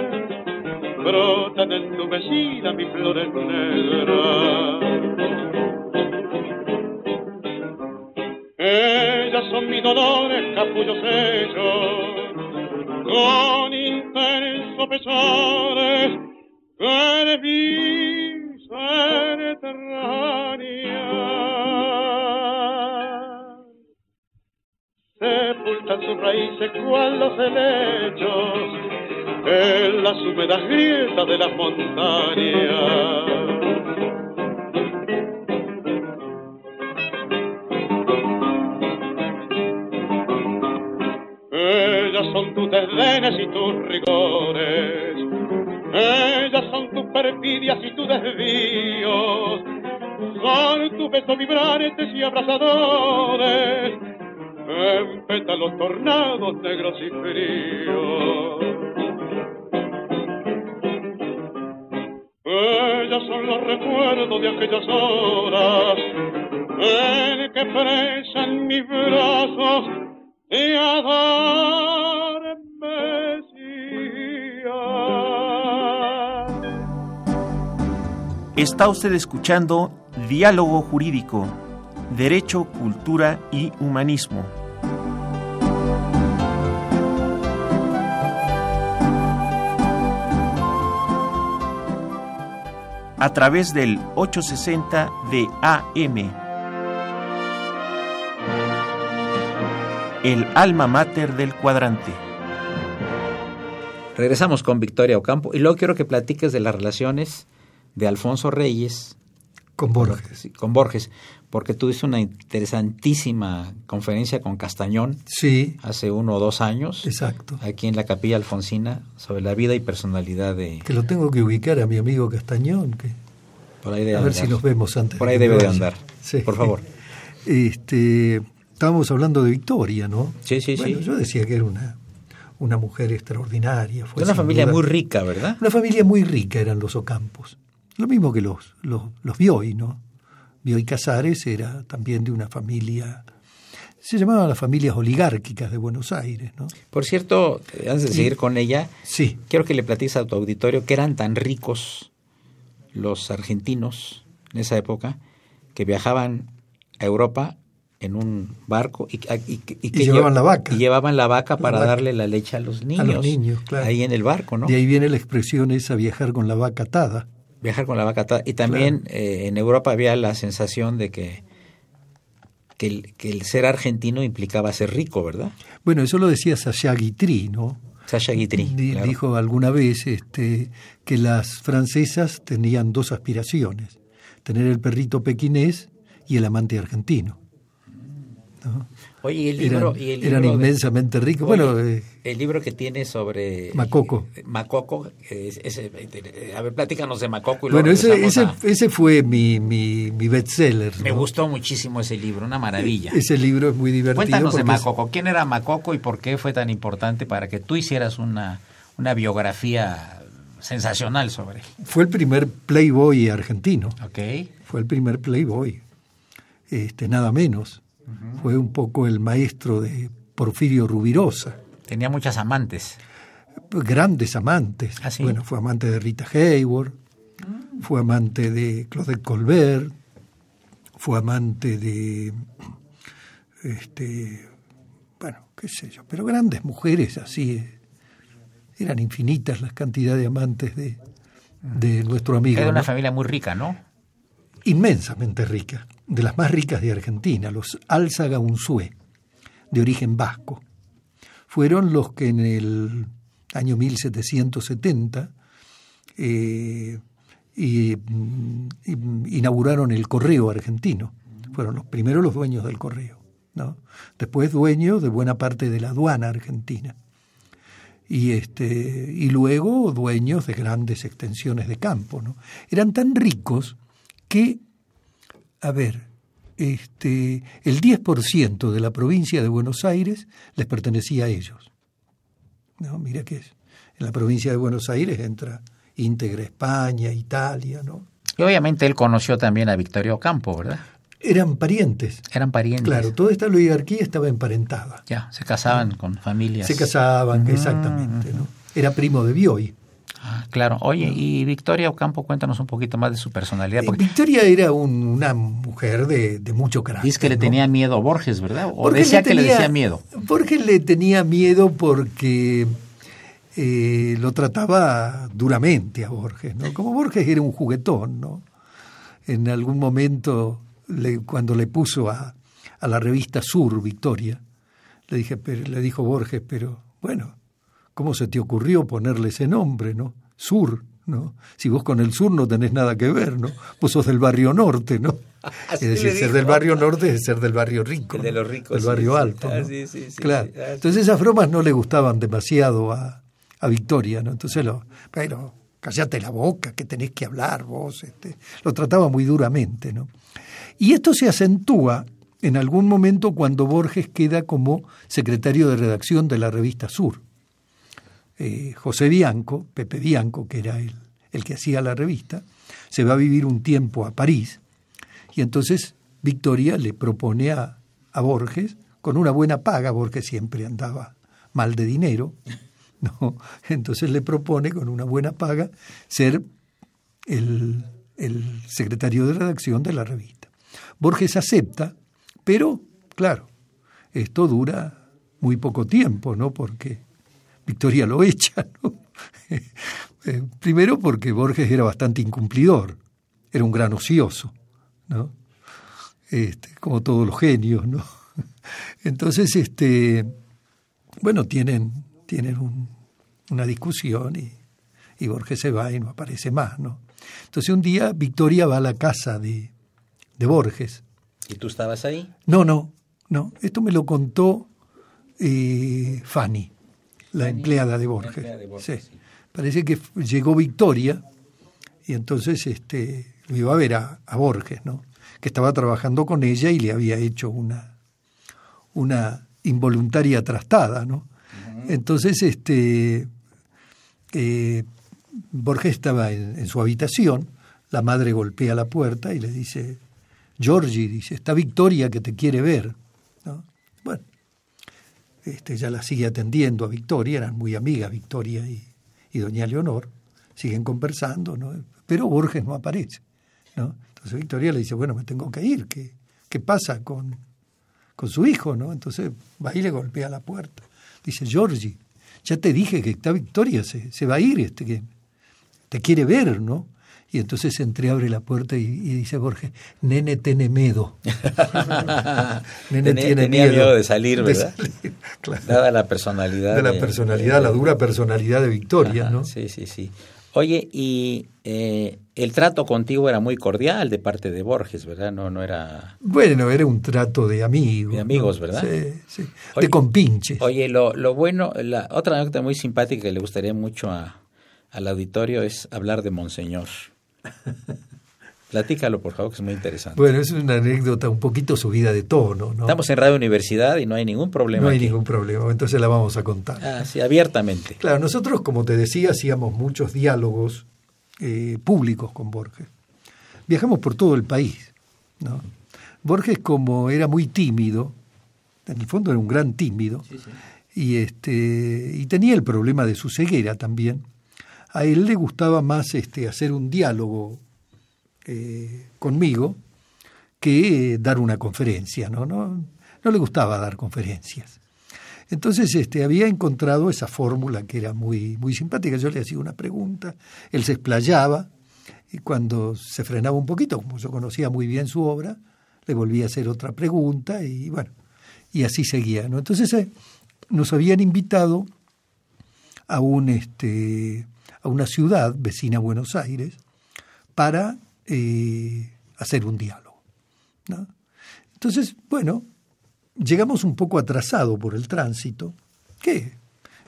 brotan entumecidas mis flores negras. Ellas son mis dolores, capullos hechos, con intenso pesares, que Sepultan sus raíces cual los helechos en las húmedas grietas de las montañas. Ellas son tus desdenes y tus rigores. Ellas son tus perfidias y tus desvíos. Son tus besos vibrantes y abrazadores. En pétalos tornados negros y fríos. Ellas son los recuerdos de aquellas horas en que presan mis brazos y adormecía. Está usted escuchando Diálogo Jurídico, Derecho, Cultura y Humanismo. A través del 860 de AM. El alma mater del cuadrante. Regresamos con Victoria Ocampo y luego quiero que platiques de las relaciones de Alfonso Reyes Con Borges. sí, con Borges, porque tuviste una interesantísima conferencia con Castañón Sí, hace uno o dos años, exacto. aquí en la Capilla Alfonsina, sobre la vida y personalidad de... Que lo tengo que ubicar a mi amigo Castañón, que Por ahí debe a ver andar. si nos vemos antes. Por ahí debe de andar. Sí. Por favor. Este, estábamos hablando de Victoria, ¿no? Sí, sí, Bueno, sí. Yo decía que era una, una mujer extraordinaria. Fue De una familia duda- muy rica, ¿verdad? Una familia muy rica eran los Ocampos. Lo mismo que los, los, los Bioy, ¿no? Bioy Casares era también de una familia... Se llamaban las familias oligárquicas de Buenos Aires, ¿no? Por cierto, antes de seguir con ella, Sí, quiero que le platiques a tu auditorio que eran tan ricos los argentinos en esa época que viajaban a Europa en un barco y, y- y que llevaban lle- la vaca. y llevaban la vaca para vaca. darle la leche a los niños, niños, claro. ahí en el barco, ¿no? de ahí viene la expresión esa viajar con la vaca atada. Viajar con la vaca atada. Y también eh, en Europa había la sensación de que, que el, que el ser argentino implicaba ser rico, ¿verdad? Bueno, eso lo decía Sasha Guitry, ¿no? Sasha Guitry. Claro. Dijo alguna vez este, que las francesas tenían dos aspiraciones, tener el perrito pequinés y el amante argentino. ¿No? Oye, y el libro... Eran, y el eran libro de- inmensamente ricos. Oye, bueno, eh, el libro que tiene sobre... Macoco. eh, Macoco. es- es- eh, a ver, platícanos de Macoco. Y bueno ese, ese, a- ese fue mi, mi, mi bestseller. Me ¿no? gustó muchísimo ese libro, una maravilla. Ese libro es muy divertido. Cuéntanos de Macoco. ¿Quién era Macoco y por qué fue tan importante para que tú hicieras una, una biografía sensacional sobre él? Fue el primer playboy argentino. ¿Ok? Fue el primer playboy. Este, nada menos. Fue un poco el maestro de Porfirio Rubirosa. Tenía muchas amantes. Grandes amantes. ¿Ah, sí? Bueno, fue amante de Rita Hayworth, fue amante de Claudette Colbert, fue amante de, este, bueno, qué sé yo, pero grandes mujeres así. eh, Eran infinitas las cantidades de amantes de, de nuestro amigo. Era una ¿no? familia muy rica, ¿no? inmensamente rica, de las más ricas de Argentina, los Álzaga Unzué, de origen vasco. Fueron los que en el año 1770 eh, y- inauguraron el correo argentino. Fueron los primeros los dueños del correo. ¿no? Después dueños de buena parte de la aduana argentina. Y, este, y luego dueños de grandes extensiones de campo. ¿no? Eran tan ricos que, a ver, este, el 10% de la provincia de Buenos Aires les pertenecía a ellos. ¿No? Mira que es. En la provincia de Buenos Aires entra íntegra España, Italia, ¿no? Y obviamente él conoció también a Victorio Ocampo, ¿verdad? Eran parientes. Eran parientes. Claro, toda esta oligarquía estaba emparentada. Ya, se casaban con familias. Se casaban, exactamente, ¿no? Era primo de Bioy. Ah, claro. Oye, y Victoria Ocampo, cuéntanos un poquito más de su personalidad. Eh, Porque Victoria era un- una mujer de, de mucho carácter. dice que le ¿no? tenía miedo a Borges, ¿verdad? O Borges decía que le tenía- decía miedo. Borges le tenía miedo porque eh, lo trataba duramente a Borges, ¿no? Como Borges era un juguetón, ¿no? En algún momento, le- cuando le puso a, a la revista Sur, Victoria, le, dije, pero, le dijo Borges, pero bueno, ¿cómo se te ocurrió ponerle ese nombre, no? Sur, ¿no? Si vos con el sur no tenés nada que ver, ¿no? Vos sos del barrio norte, ¿no? Es decir, ser del barrio norte es ser del barrio rico. De los ricos, Del sí, barrio sí. alto. Ah, ¿no? sí, sí, claro. Ah. Entonces esas bromas no le gustaban demasiado a, a Victoria, ¿no? Entonces lo, pero callate la boca, que tenés que hablar vos. Este, lo trataba muy duramente, ¿no? Y esto se acentúa en algún momento cuando Borges queda como secretario de redacción de la revista Sur. Eh, José Bianco, Pepe Bianco, que era el, el que hacía la revista, se va a vivir un tiempo a París y entonces Victoria le propone a, a Borges, con una buena paga, Borges siempre andaba mal de dinero, ¿no? entonces le propone con una buena paga ser el, el secretario de redacción de la revista. Borges acepta, pero claro, esto dura muy poco tiempo, ¿no? Porque Victoria lo echa, ¿no? Eh, Primero porque Borges era bastante incumplidor, era un gran ocioso, ¿no? Este, como todos los genios, ¿no? Entonces, este, bueno, tienen, tienen un- una discusión y, y Borges se va y no aparece más, ¿no? Entonces un día Victoria va a la casa de, de Borges. ¿Y tú estabas ahí? No, no, no. Esto me lo contó eh, Fanny, la empleada de Borges. empleada de Borges, Sí. sí. Parece que llegó Victoria y entonces este, lo iba a ver a, a Borges, ¿no? Que estaba trabajando con ella y le había hecho una, una involuntaria trastada, ¿no? Entonces, este, eh, Borges estaba en, en su habitación, la madre golpea la puerta y le dice, Georgie, dice, está Victoria que te quiere ver. ¿no? Bueno, este, ella la sigue atendiendo a Victoria, eran muy amigas Victoria y, doña Leonor, siguen conversando, ¿no? pero Borges no aparece. ¿no? Entonces Victoria le dice, bueno, me tengo que ir, ¿qué, qué pasa con, con su hijo? ¿no? Entonces va y le golpea la puerta. Dice, Georgie, ya te dije que está Victoria, se, se va a ir, este, te quiere ver, ¿no? Y entonces entreabre la puerta y, y dice Borges, nene tiene miedo. nene tiene tenía miedo, de salir, ¿verdad? De salir, claro. Dada la personalidad. De la personalidad, la dura personalidad de Victoria, Ajá, ¿no? Sí, sí, sí. Oye, y eh, el trato contigo era muy cordial de parte de Borges, ¿verdad? No, no era... Bueno, era un trato de amigos. De amigos. ¿verdad? Sí, sí. Oye, de compinches. Oye, lo, lo bueno, la otra anécdota muy simpática que le gustaría mucho a, al auditorio es hablar de Monseñor. Platícalo, por favor, que es muy interesante. Bueno, es una anécdota un poquito subida de tono, ¿no? Estamos en Radio Universidad y no hay ningún problema. No hay aquí. ningún problema, entonces la vamos a contar. Ah, sí, abiertamente. Claro, nosotros, como te decía, hacíamos muchos diálogos eh, públicos con Borges. Viajamos por todo el país, ¿no? Borges, como era muy tímido, en el fondo era un gran tímido, Sí, sí. y, este, y tenía el problema de su ceguera también. A él le gustaba más este, hacer un diálogo eh, conmigo que eh, dar una conferencia, ¿no? No, no le gustaba dar conferencias. Entonces este, había encontrado esa fórmula que era muy, muy simpática. Yo le hacía una pregunta, él se explayaba y cuando se frenaba un poquito, como yo conocía muy bien su obra, le volvía a hacer otra pregunta y bueno, y así seguía. ¿no? Entonces eh, nos habían invitado a, un, este, a una ciudad vecina a Buenos Aires para eh, hacer un diálogo. Entonces, bueno, llegamos un poco atrasado por el tránsito, que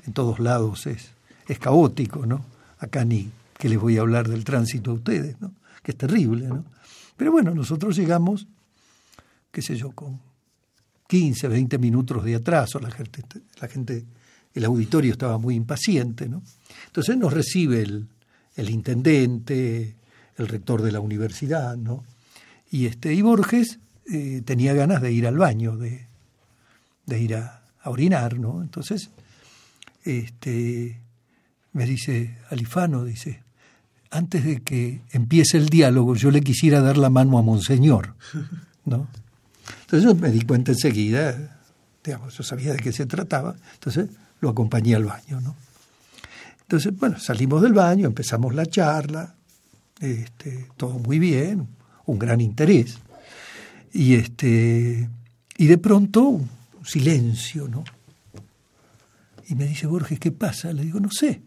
en todos lados es, es caótico, ¿no? Acá ni que les voy a hablar del tránsito a ustedes, ¿no? Que es terrible, ¿no? Pero bueno, nosotros llegamos, qué sé yo, con 15, 20 minutos de atraso, la gente el auditorio estaba muy impaciente, ¿no? Entonces nos recibe el, intendente, el rector de la universidad, ¿no? Y, este, y Borges eh, tenía ganas de ir al baño, de, ir a, a, orinar, ¿no? Entonces, este, me dice Alifano, dice, antes de que empiece el diálogo, yo le quisiera dar la mano a Monseñor, ¿no? Entonces yo me di cuenta enseguida, digamos, yo sabía de qué se trataba, entonces lo acompañé al baño, ¿no? Entonces, bueno, salimos del baño, empezamos la charla, este, todo muy bien, un gran interés. Y, este, y de pronto, un silencio, ¿no? Y me dice Borges, ¿qué pasa? Le digo, no sé.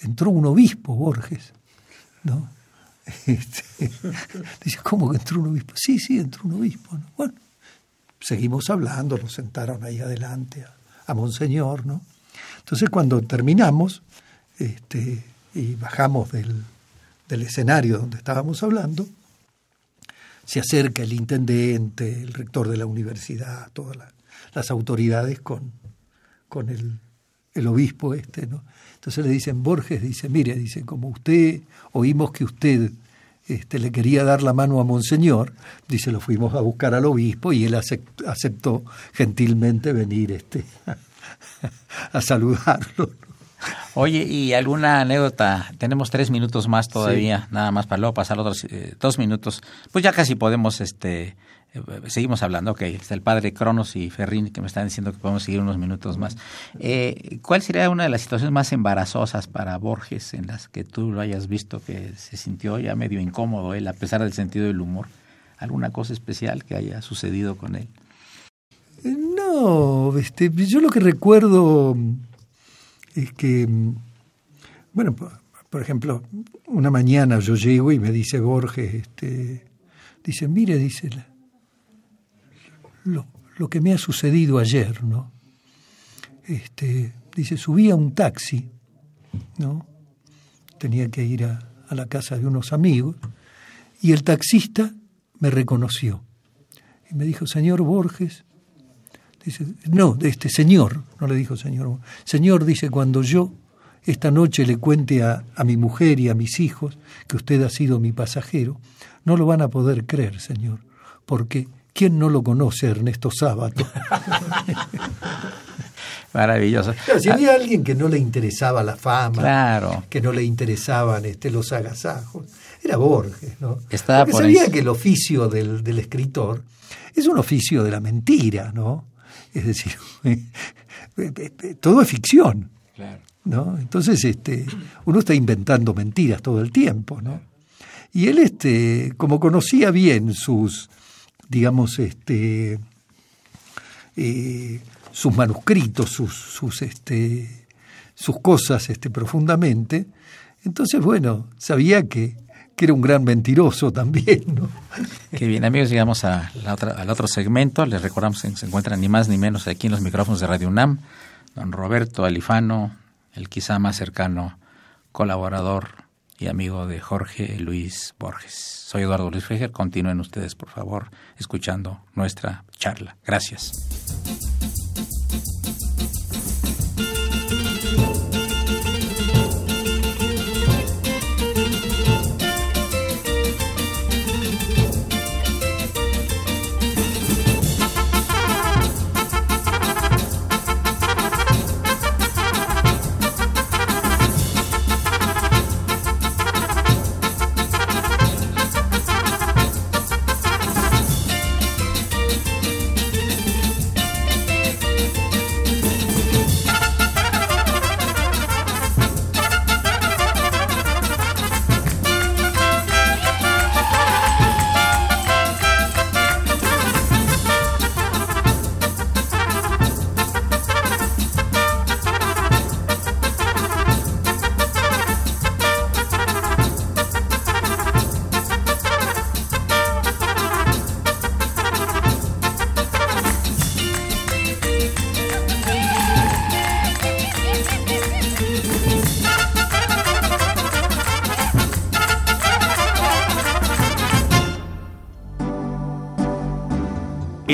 Entró un obispo, Borges, ¿no? Este, dice, ¿cómo que entró un obispo? Sí, sí, entró un obispo. ¿no? Bueno, seguimos hablando, nos sentaron ahí adelante a, a Monseñor, ¿no? Entonces, cuando terminamos este, y bajamos del, escenario donde estábamos hablando, se acerca el intendente, el rector de la universidad, todas la, las autoridades con, el, obispo este, ¿no? Entonces le dicen, Borges dice, mire, dice, como usted, oímos que usted este, le quería dar la mano a Monseñor, dice, lo fuimos a buscar al obispo y él aceptó, aceptó gentilmente venir este, a, saludarlo. Oye, ¿y alguna anécdota? Tenemos tres minutos más todavía, sí. nada más para luego pasar otros eh, dos minutos. Pues ya casi podemos, este, eh, seguimos hablando, ok, está el padre Cronos y Ferrini que me están diciendo que podemos seguir unos minutos más. Eh, ¿Cuál sería una de las situaciones más embarazosas para Borges en las que tú lo hayas visto que se sintió ya medio incómodo él, a pesar del sentido del humor? ¿Alguna cosa especial que haya sucedido con él? No, este, yo lo que recuerdo es que, bueno, por ejemplo, una mañana yo llego y me dice Borges, este, dice, mire, dice, lo, lo que me ha sucedido ayer, ¿no? Este, dice, subí a un taxi, ¿no? Tenía que ir a, a la casa de unos amigos y el taxista me reconoció y me dijo, señor Borges, Dice, no, este señor, no le dijo señor. Señor, dice, cuando yo esta noche le cuente a, a, mi mujer y a mis hijos que usted ha sido mi pasajero, no lo van a poder creer, señor, porque ¿quién no lo conoce, Ernesto Sábato? Maravilloso. Claro, si había alguien que no le interesaba la fama, claro. que no le interesaban este, los agasajos, era Borges, ¿no? Estaba porque por sabía eso. que el oficio del, del escritor es un oficio de la mentira, ¿no? Es decir, todo es ficción. Claro. ¿no? Entonces, este, uno está inventando mentiras todo el tiempo, ¿no? Y él, este, como conocía bien sus, digamos, este, eh, sus manuscritos, sus, sus, este, sus cosas este, profundamente, entonces, bueno, sabía que, que era un gran mentiroso también. ¿no? Qué bien, amigos, llegamos a la otra, al otro segmento. Les recordamos que se encuentran ni más ni menos aquí en los micrófonos de Radio UNAM, don Roberto Alifano, el quizá más cercano colaborador y amigo de Jorge Luis Borges. Soy Eduardo Luis Fejer. Continúen ustedes, por favor, escuchando nuestra charla. Gracias.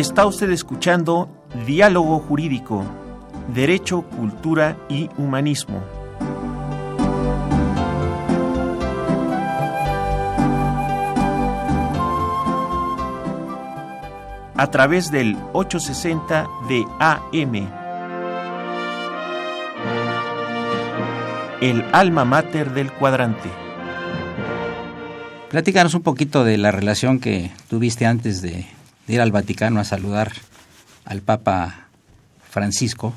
Está usted escuchando Diálogo Jurídico, Derecho, Cultura y Humanismo. A través del 860 de AM. El alma mater del cuadrante. Platícanos un poquito de la relación que tuviste antes de ir al Vaticano a saludar al Papa Francisco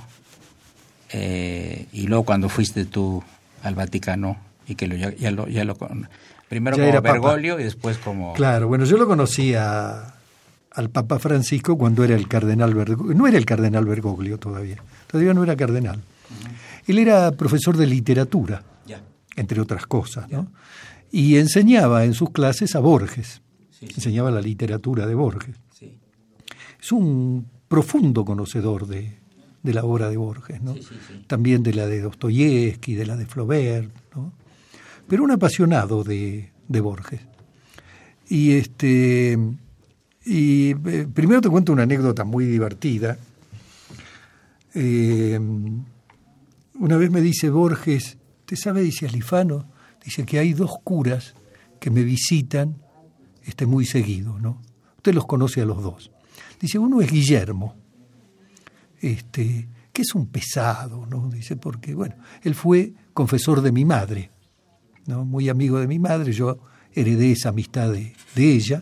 eh, y luego cuando fuiste tú al Vaticano y que lo, ya, lo, ya lo primero como Bergoglio y después como claro bueno yo lo conocía al Papa Francisco cuando era el cardenal Bergoglio no era el cardenal Bergoglio todavía todavía no era cardenal. Él era profesor de literatura entre otras cosas ¿no? y enseñaba en sus clases a Borges enseñaba la literatura de Borges es un profundo conocedor de, la obra de Borges, ¿no? también de la de Dostoyevsky, de la de Flaubert, ¿no? pero un apasionado de, Borges. Y este y eh, primero te cuento una anécdota muy divertida. Eh, una vez me dice Borges, ¿te sabe? Dice Alifano, dice que hay dos curas que me visitan este, muy seguido, ¿no? Usted los conoce a los dos. Dice, uno es Guillermo, este, que es un pesado, ¿no? Dice, porque, bueno, él fue confesor de mi madre, ¿no? Muy amigo de mi madre, yo heredé esa amistad de, ella.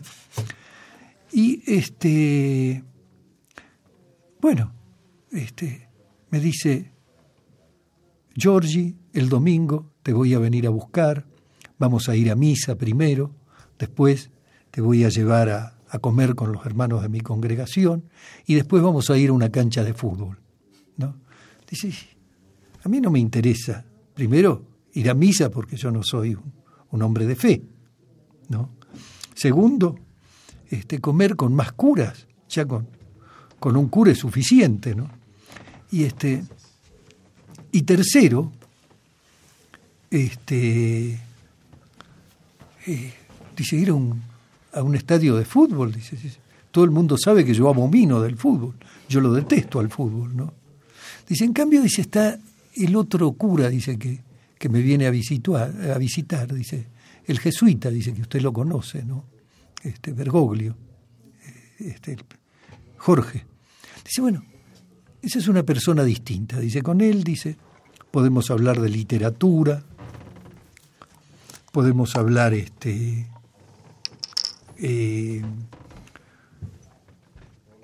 Y este, bueno, este, me dice, Giorgi, el domingo te voy a venir a buscar, vamos a ir a misa primero, después te voy a llevar a, a comer con los hermanos de mi congregación y después vamos a ir a una cancha de fútbol. ¿no? Dice, a mí no me interesa, primero, ir a misa porque yo no soy un, hombre de fe. ¿no? Segundo, este, comer con más curas, ya con, con un cura es suficiente. ¿no? Y, este, y tercero, este, eh, dice, ir a un, a un estadio de fútbol. Dice, todo el mundo sabe que yo abomino del fútbol, yo lo detesto al fútbol, ¿no? Dice, en cambio, dice, está el otro cura, dice, que, que me viene a visitar, a visitar, dice, el jesuita, dice, que usted lo conoce, ¿no? Este, Bergoglio, eh, este, Jorge. Dice, bueno, esa es una persona distinta. Dice, con él, dice, podemos hablar de literatura, podemos hablar este, eh,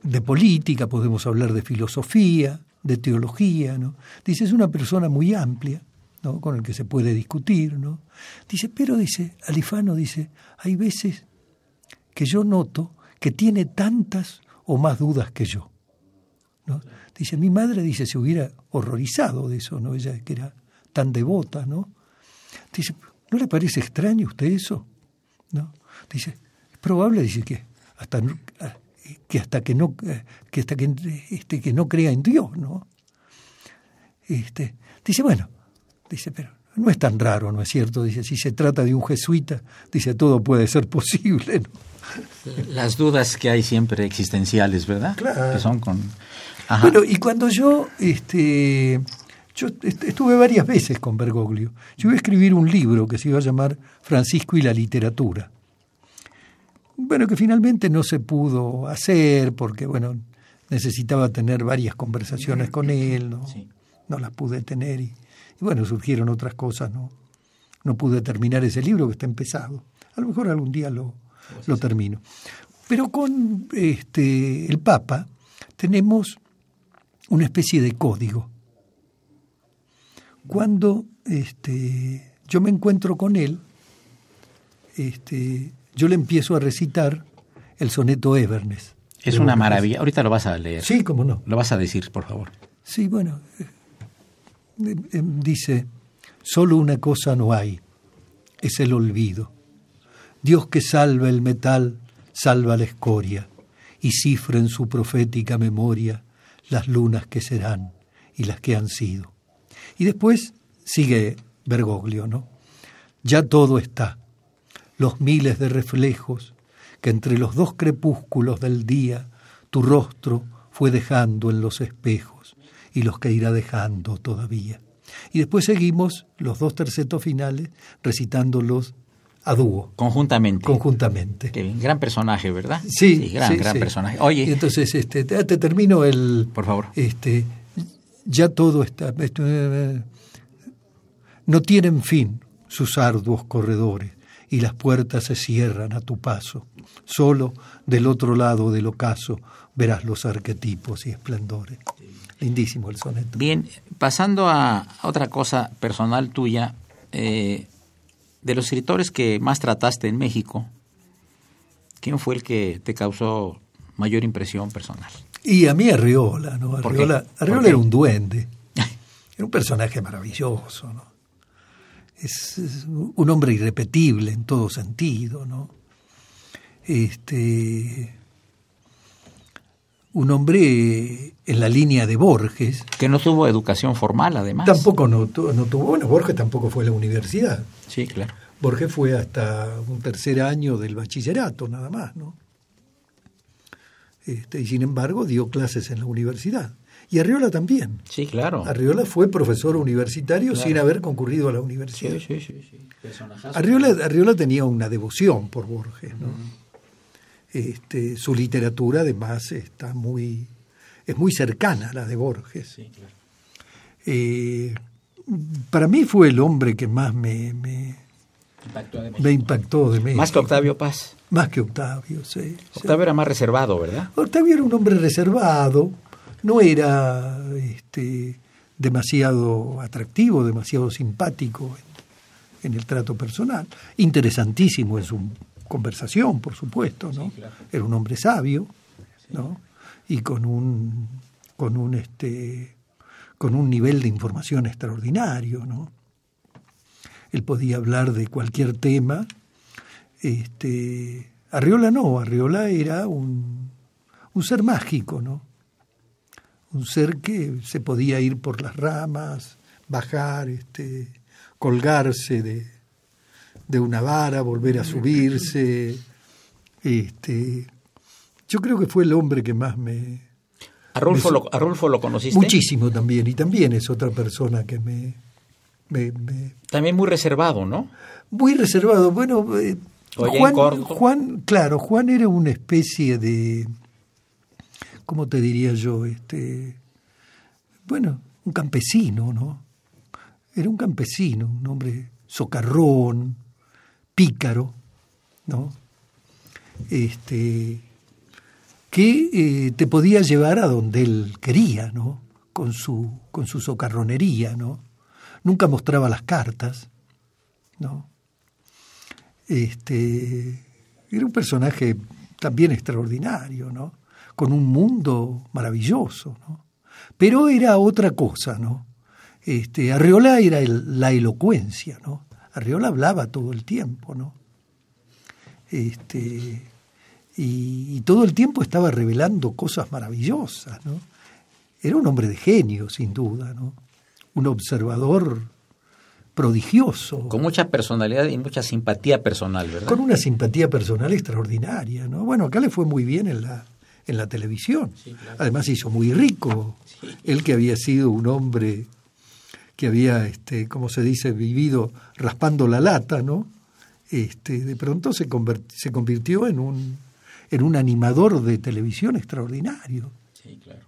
de política, podemos hablar de filosofía, de teología, ¿no? Dice, es una persona muy amplia, ¿no? con el que se puede discutir. ¿no? Dice, pero dice, Alifano dice, hay veces que yo noto que tiene tantas o más dudas que yo. ¿no? Dice, mi madre dice, se hubiera horrorizado de eso, ¿no? Ella que era tan devota, ¿no? Dice, ¿no le parece extraño a usted eso? ¿No? Dice, probable, dice que hasta que hasta que no que hasta que, este, que no crea en Dios, ¿no? Este, dice, bueno, dice, pero no es tan raro, ¿no es cierto? Dice, si se trata de un jesuita, dice, todo puede ser posible, ¿no? Las dudas que hay siempre existenciales, ¿verdad? Claro. Que son con... Bueno, y cuando yo, este, yo estuve varias veces con Bergoglio, yo iba a escribir un libro que se iba a llamar Francisco y la literatura. Bueno, que finalmente no se pudo hacer porque, bueno, necesitaba tener varias conversaciones con él, ¿no? No las pude tener y, y, bueno, surgieron otras cosas, ¿no? No pude terminar ese libro que está empezado. A lo mejor algún día lo, lo termino. Pero con este, el Papa tenemos una especie de código. Cuando este, yo me encuentro con él, este, yo le empiezo a recitar el soneto Everness. Es una maravilla. Ahorita lo vas a leer. Sí, cómo no. Lo vas a decir, por favor. Sí, bueno. Eh, eh, dice, solo una cosa no hay, es el olvido. Dios que salva el metal, salva la escoria, y cifra en su profética memoria las lunas que serán y las que han sido. Y después sigue Bergoglio, ¿no? Ya todo está, los miles de reflejos que entre los dos crepúsculos del día tu rostro fue dejando en los espejos y los que irá dejando todavía. Y después seguimos los dos tercetos finales recitándolos a dúo. Conjuntamente. Conjuntamente. Qué bien. Gran personaje, ¿verdad? Sí, gran, sí, gran sí. personaje. Oye. Entonces, este, te, te, termino el. Por favor. Este, ya todo está. Esto, eh, no tienen fin sus arduos corredores y las puertas se cierran a tu paso. Solo del otro lado del ocaso verás los arquetipos y esplendores. Lindísimo el soneto. Bien, pasando a otra cosa personal tuya, eh, de los escritores que más trataste en México, ¿quién fue el que te causó mayor impresión personal? Y a mí Arriola, ¿no? ¿Por Arriola? Arriola era un duende. Era un personaje maravilloso, ¿no? Es, es un hombre irrepetible en todo sentido, ¿no? Este un hombre en la línea de Borges. Que no tuvo educación formal, además. Tampoco no, no tuvo, bueno, Borges tampoco fue a la universidad. Sí, claro. Borges fue hasta un tercer año del bachillerato, nada más, ¿no? Este, y sin embargo dio clases en la universidad. Y Arriola también. Sí, claro. Arriola fue profesor universitario Claro. sin haber concurrido a la universidad. Sí, sí, sí. Arriola, Arriola tenía una devoción por Borges, ¿no? Este, su literatura además está muy es muy cercana a la de Borges. Sí, claro. Eh, para mí fue el hombre que más me, me, Impactó de me impactó de México. Más que Octavio Paz. Más que Octavio, sí. sí. Octavio era más reservado, ¿verdad? Octavio era un hombre reservado, no era este, demasiado atractivo, demasiado simpático en, en el trato personal. Interesantísimo en su conversación, por supuesto, ¿no? Era un hombre sabio, ¿no? Y con un con un este con un nivel de información extraordinario, ¿no? Él podía hablar de cualquier tema. Este, Arriola no, Arriola era un, un ser mágico, ¿no? Un ser que se podía ir por las ramas, bajar, este, colgarse de, de una vara, volver a subirse. Este, yo creo que fue el hombre que más me... ¿A Rulfo, Me- lo, a Rulfo lo conociste? Muchísimo también, y también es otra persona que me... me- me- También muy reservado, ¿no? muy reservado. Bueno, eh, Juan. Juan, claro, Juan era una especie de, ¿cómo te diría yo? Este, bueno, un campesino, ¿no? Era un campesino, un hombre socarrón, pícaro, ¿no? Este, que eh, te podía llevar a donde él quería, ¿no? Con su, con su socarronería, ¿no? nunca mostraba las cartas, ¿no? Este, era un personaje también extraordinario, ¿no? Con un mundo maravilloso, ¿no? Pero era otra cosa, ¿no? Este, Arriola era la elocuencia, ¿no? Arriola hablaba todo el tiempo, ¿no? Este, y, todo el tiempo estaba revelando cosas maravillosas, ¿no? Era un hombre de genio, sin duda, ¿no? Un observador prodigioso. Con mucha personalidad y mucha simpatía personal, ¿verdad? Con una simpatía personal extraordinaria, ¿no? Bueno, acá le fue muy bien en la, en la televisión. Además hizo muy rico. Él que había sido un hombre que había, este, como se dice, vivido raspando la lata, ¿no? Este, de pronto se, se convirtió en un, en un animador de televisión extraordinario. Sí, claro.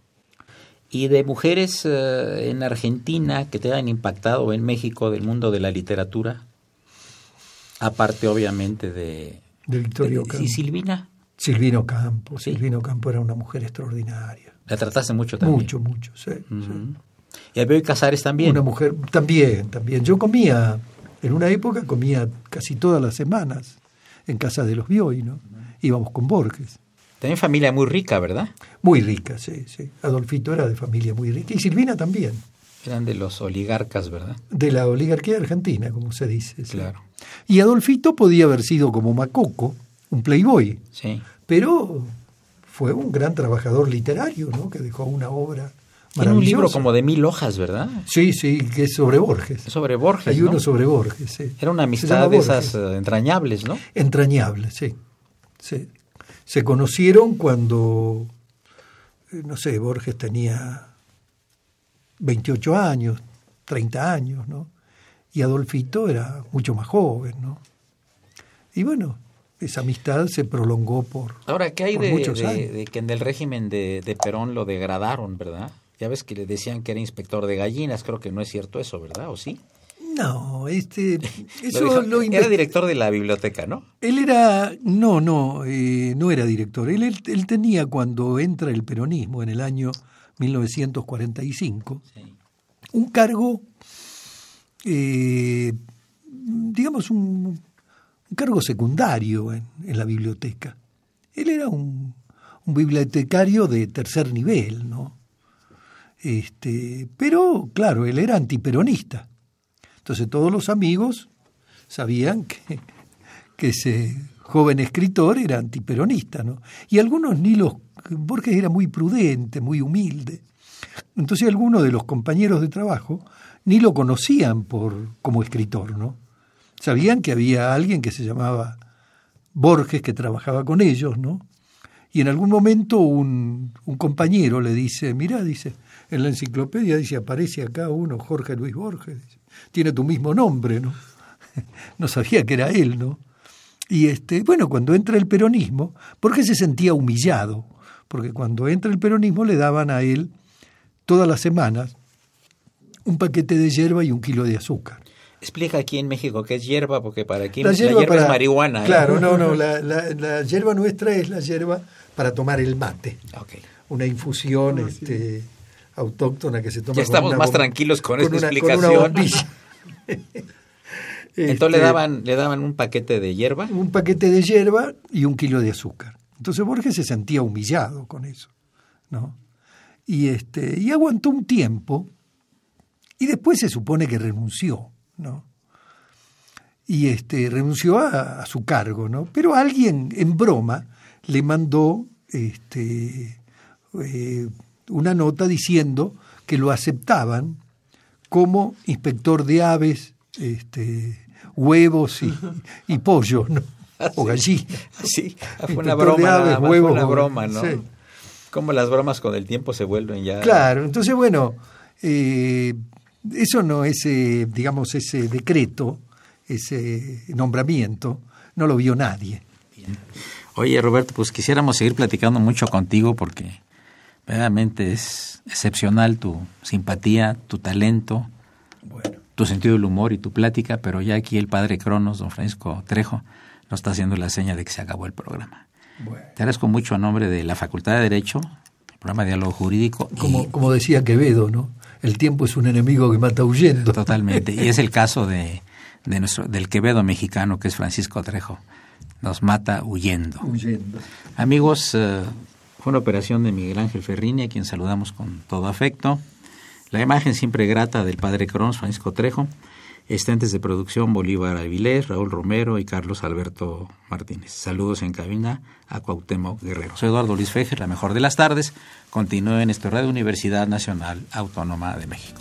¿Y de mujeres eh, en Argentina que te han impactado en México del mundo de la literatura? Aparte, obviamente, de... De Victorio ¿Y Silvina? Silvino Campo. Silvino Campo era una mujer extraordinaria. ¿La trataste mucho también? Mucho, mucho, sí. ¿Y a Bioy Casares también? Una mujer, también, también. Yo comía, en una época comía casi todas las semanas en casa de los Bioy, ¿no? Íbamos con Borges. También familia muy rica, ¿verdad? Muy rica, sí, sí. Adolfito era de familia muy rica y Silvina también. Eran de los oligarcas, ¿verdad? De la oligarquía argentina, como se dice. Claro. Y Adolfito podía haber sido como Macoco, un playboy. Sí. Pero fue un gran trabajador literario, ¿no? Que dejó una obra tiene un libro como de mil hojas, ¿verdad? Sí, sí, que es sobre Borges. sobre Borges. Hay uno sobre Borges, sí. Era una amistad de esas eh, entrañables, ¿no? Entrañables, sí. sí. Se conocieron cuando, eh, no sé, Borges tenía 28 años, 30 años, ¿no? Y Adolfito era mucho más joven, ¿no? Y bueno, esa amistad se prolongó por. Ahora, ¿qué hay de, de, que en el régimen de, de Perón lo degradaron, verdad? Ya ves que le decían que era inspector de gallinas, creo que no es cierto eso, ¿verdad? ¿O sí? No, este, eso lo, Era director de la biblioteca, ¿no? Él era, no, no, eh, no era director. Él, él, tenía cuando entra el peronismo en el año 1945 un cargo, eh, digamos un, cargo secundario en, en, la biblioteca. Él era un, un bibliotecario de tercer nivel, ¿no? Este, pero, claro, él era antiperonista. Entonces todos los amigos sabían que, que ese joven escritor era antiperonista, ¿no? Y algunos ni los... Borges era muy prudente, muy humilde. Entonces algunos de los compañeros de trabajo ni lo conocían por, como escritor, ¿no? Sabían que había alguien que se llamaba Borges que trabajaba con ellos, ¿no? Y en algún momento un, compañero le dice, mira, dice, en la enciclopedia dice, aparece acá uno, Jorge Luis Borges, tiene tu mismo nombre, ¿no? No sabía que era él, ¿no? Y este, bueno, cuando entra el peronismo, Borges se sentía humillado, porque cuando entra el peronismo le daban a él todas las semanas un paquete de hierba y un kilo de azúcar. Explica aquí en México qué es hierba, porque para aquí la hierba, es marihuana. ¿eh? Claro, no, no, la, la, hierba nuestra es la hierba para tomar el mate. Okay. Una infusión, este, autóctona que se toma. Ya estamos más tranquilos con, esta explicación. Entonces le este, daban, le daban un paquete de hierba. Un paquete de hierba y un kilo de azúcar. Entonces Borges se sentía humillado con eso, ¿no? Y este, y aguantó un tiempo, y después se supone que renunció, ¿no? Y este, renunció a, su cargo, ¿no? Pero alguien en broma le mandó este, eh, una nota diciendo que lo aceptaban como inspector de aves, este, huevos y, pollo, ¿no? o gallinas. Sí, fue una broma, huevos, una broma, ¿no? Como las bromas con el tiempo se vuelven ya. Claro, entonces bueno, eh, eso no, ese, digamos, ese decreto, ese nombramiento, no lo vio nadie. Oye, Roberto, pues quisiéramos seguir platicando mucho contigo porque Verdaderamente es excepcional tu simpatía, tu talento, tu sentido del humor y tu plática, pero ya aquí el padre Cronos, don Francisco Trejo, nos está haciendo la seña de que se acabó el programa. Te agradezco mucho a nombre de la Facultad de Derecho, el programa de Diálogo Jurídico. Como, como decía Quevedo, ¿no? El tiempo es un enemigo que mata huyendo. Totalmente. Y es el caso de, de nuestro, del Quevedo mexicano, que es Francisco Trejo. Nos mata huyendo. Huyendo. Amigos, eh, fue una operación de Miguel Ángel Ferrini, a quien saludamos con todo afecto. La imagen siempre grata del padre Cronos, Francisco Trejo. Estentes de producción Bolívar Avilés, Raúl Romero y Carlos Alberto Martínez. Saludos en cabina a Cuauhtémoc Guerrero. Soy Eduardo Luis Fejer, la mejor de las tardes. Continúe en esta Radio Universidad Nacional Autónoma de México.